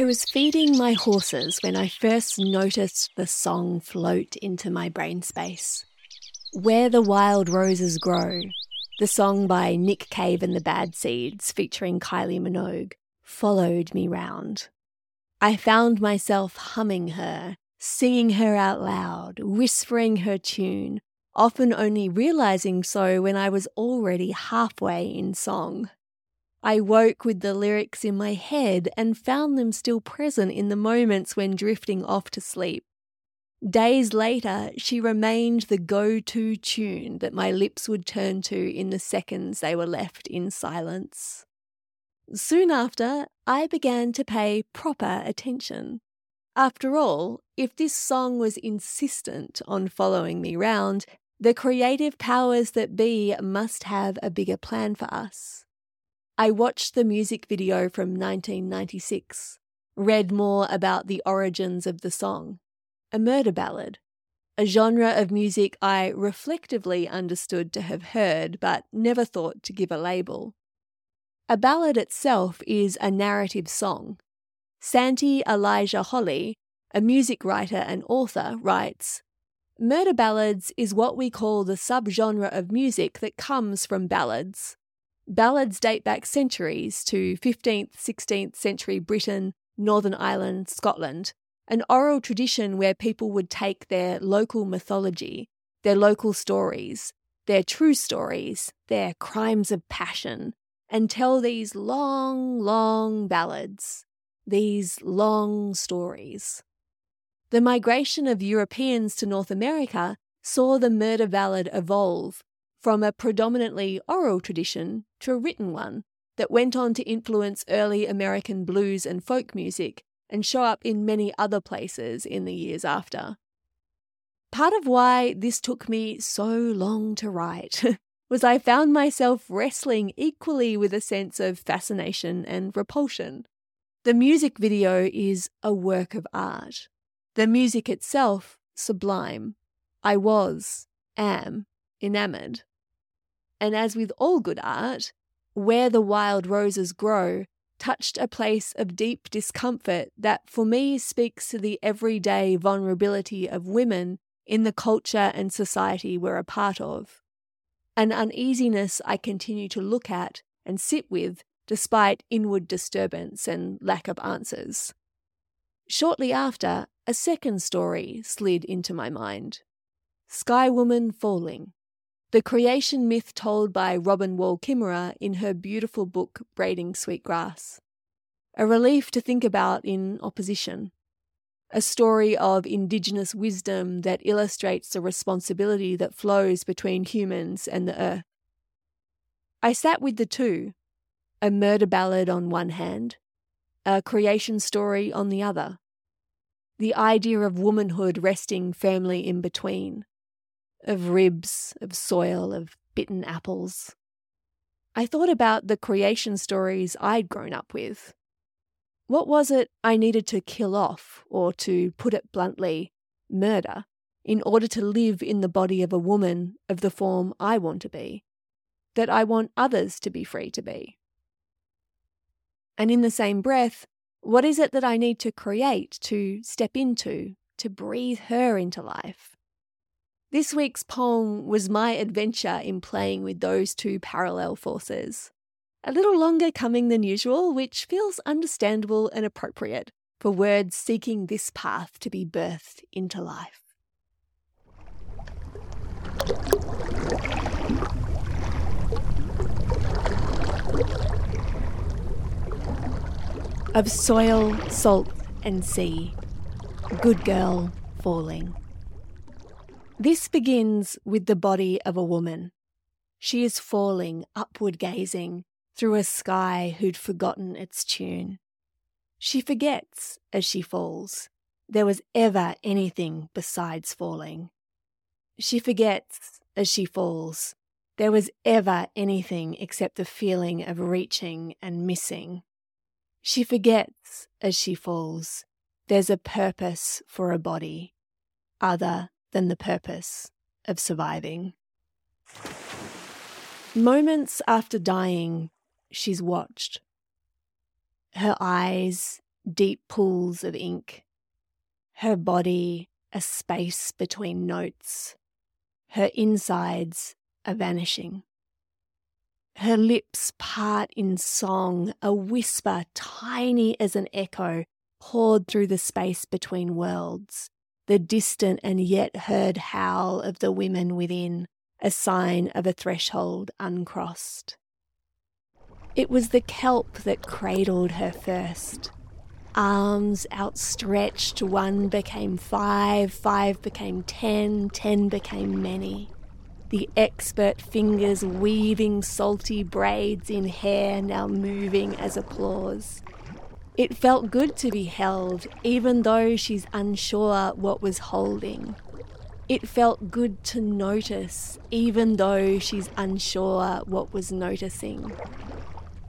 I was feeding my horses when I first noticed the song float into my brain space. Where the Wild Roses Grow, the song by Nick Cave and the Bad Seeds featuring Kylie Minogue, followed me round. I found myself humming her, singing her out loud, whispering her tune, often only realizing so when I was already halfway in song. I woke with the lyrics in my head and found them still present in the moments when drifting off to sleep. Days later, she remained the go to tune that my lips would turn to in the seconds they were left in silence. Soon after, I began to pay proper attention. After all, if this song was insistent on following me round, the creative powers that be must have a bigger plan for us. I watched the music video from 1996, read more about the origins of the song, a murder ballad, a genre of music I reflectively understood to have heard but never thought to give a label. A ballad itself is a narrative song. Santi Elijah Holley, a music writer and author, writes Murder ballads is what we call the subgenre of music that comes from ballads. Ballads date back centuries to 15th, 16th century Britain, Northern Ireland, Scotland, an oral tradition where people would take their local mythology, their local stories, their true stories, their crimes of passion, and tell these long, long ballads, these long stories. The migration of Europeans to North America saw the murder ballad evolve from a predominantly oral tradition to a written one that went on to influence early American blues and folk music and show up in many other places in the years after. Part of why this took me so long to write was I found myself wrestling equally with a sense of fascination and repulsion. The music video is a work of art. The music itself, sublime. I was, am, enamoured. And as with all good art, Where the Wild Roses Grow touched a place of deep discomfort that for me speaks to the everyday vulnerability of women in the culture and society we're a part of. An uneasiness I continue to look at and sit with despite inward disturbance and lack of answers. Shortly after, a second story slid into my mind Sky Woman Falling the creation myth told by Robin Wall Kimmerer in her beautiful book Braiding Sweetgrass. A relief to think about in opposition. A story of indigenous wisdom that illustrates the responsibility that flows between humans and the earth. I sat with the two a murder ballad on one hand, a creation story on the other. The idea of womanhood resting firmly in between of ribs, of soil, of bitten apples. I thought about the creation stories I'd grown up with. What was it I needed to kill off, or to put it bluntly, murder, in order to live in the body of a woman of the form I want to be, that I want others to be free to be? And in the same breath, what is it that I need to create, to step into, to breathe her into life? This week's poem was my adventure in playing with those two parallel forces. A little longer coming than usual, which feels understandable and appropriate for words seeking this path to be birthed into life. Of soil, salt, and sea, good girl falling. This begins with the body of a woman. She is falling, upward gazing, through a sky who'd forgotten its tune. She forgets, as she falls, there was ever anything besides falling. She forgets, as she falls, there was ever anything except the feeling of reaching and missing. She forgets, as she falls, there's a purpose for a body, other than the purpose of surviving. Moments after dying, she's watched. Her eyes deep pools of ink. Her body, a space between notes. Her insides, are vanishing. Her lips part in song, a whisper tiny as an echo poured through the space between worlds, the distant and yet heard howl of the women within, a sign of a threshold uncrossed. It was the kelp that cradled her first. Arms outstretched, one became five, five became ten, ten became many. The expert fingers weaving salty braids in hair now moving as applause. It felt good to be held, even though she's unsure what was holding. It felt good to notice, even though she's unsure what was noticing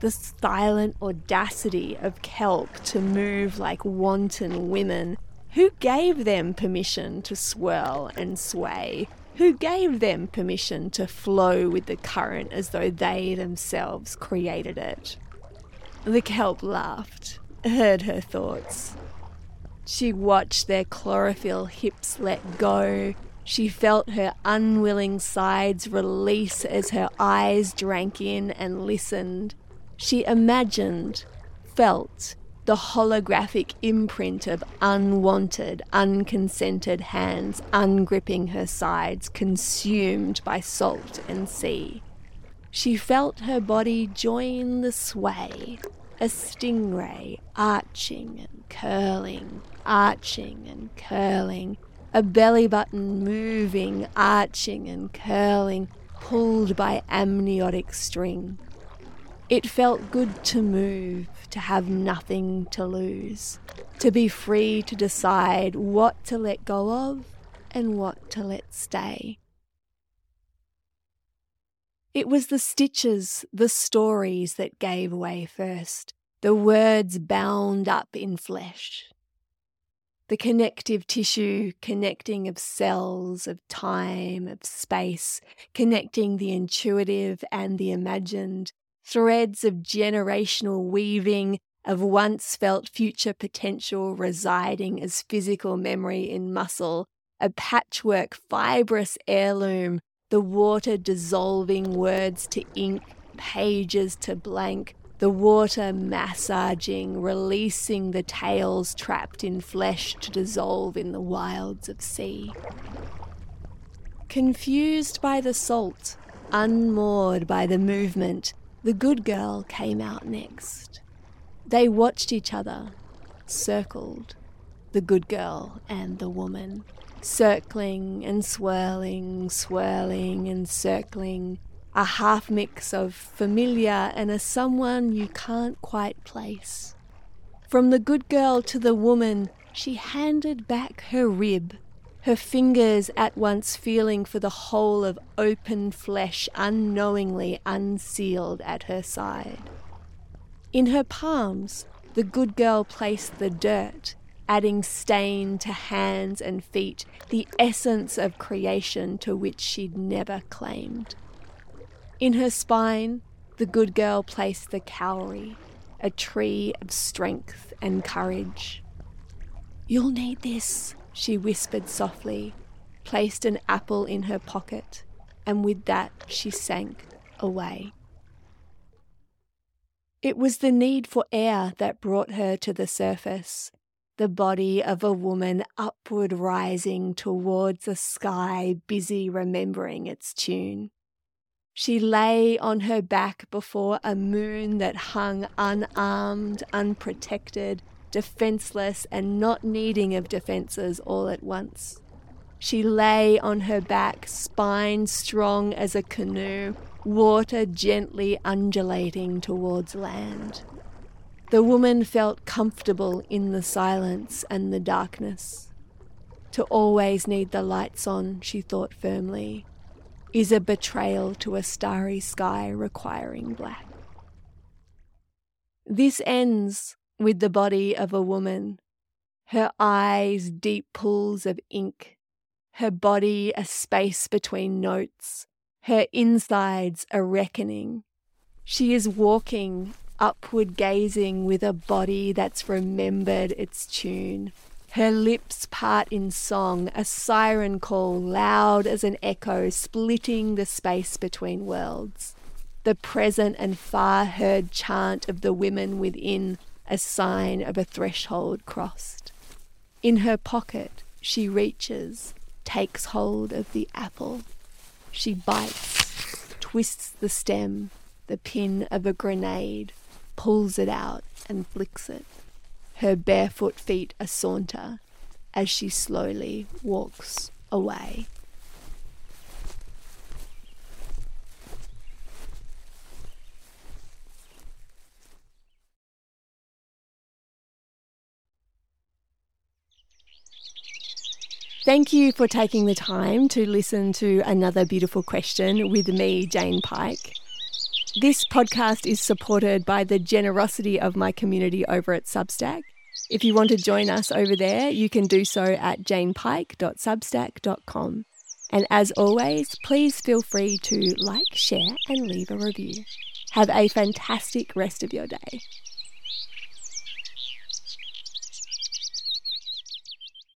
the silent audacity of kelp to move like wanton women. Who gave them permission to swirl and sway? Who gave them permission to flow with the current as though they themselves created it? The kelp laughed, heard her thoughts. She watched their chlorophyll hips let go. She felt her unwilling sides release as her eyes drank in and listened. She imagined, felt, the holographic imprint of unwanted, unconsented hands ungripping her sides, consumed by salt and sea. She felt her body join the sway, a stingray arching and curling, arching and curling, a belly button moving, arching and curling, pulled by amniotic string. It felt good to move, to have nothing to lose, to be free to decide what to let go of and what to let stay. It was the stitches, the stories that gave way first, the words bound up in flesh. The connective tissue, connecting of cells, of time, of space, connecting the intuitive and the imagined, threads of generational weaving of once felt future potential residing as physical memory in muscle, a patchwork fibrous heirloom, the water dissolving words to ink, pages to blank, the water massaging, releasing the tales trapped in flesh to dissolve in the wilds of sea. Confused by the salt, unmoored by the movement, the good girl came out next. They watched each other, circled, the good girl and the woman, circling and swirling, swirling and circling, a half mix of familiar and a someone you can't quite place. From the good girl to the woman, she handed back her rib her fingers at once feeling for the whole of open flesh unknowingly unsealed at her side. In her palms, the good girl placed the dirt, adding stain to hands and feet, the essence of creation to which she'd never claimed. In her spine, the good girl placed the kauri, a tree of strength and courage. You'll need this, she whispered softly, placed an apple in her pocket, and with that she sank away. It was the need for air that brought her to the surface, the body of a woman upward rising towards the sky, busy remembering its tune. She lay on her back before a moon that hung unarmed, unprotected, defenseless and not needing of defenses all at once. She lay on her back, spine strong as a canoe, water gently undulating towards land. The woman felt comfortable in the silence and the darkness. To always need the lights on, she thought firmly, is a betrayal to a starry sky requiring black. This ends with the body of a woman, her eyes deep pools of ink, her body a space between notes, her insides a reckoning. She is walking, upward gazing with a body that's remembered its tune. Her lips part in song, a siren call loud as an echo, splitting the space between worlds. The present and far heard chant of the women within, a sign of a threshold crossed. In her pocket, she reaches, takes hold of the apple. She bites, twists the stem, the pin of a grenade, pulls it out and flicks it her barefoot feet a saunter as she slowly walks away. Thank you for taking the time to listen to another beautiful question with me, Jane Pike. This podcast is supported by the generosity of my community over at Substack. If you want to join us over there, you can do so at janepike.substack.com. And as always, please feel free to like, share, and leave a review. Have a fantastic rest of your day.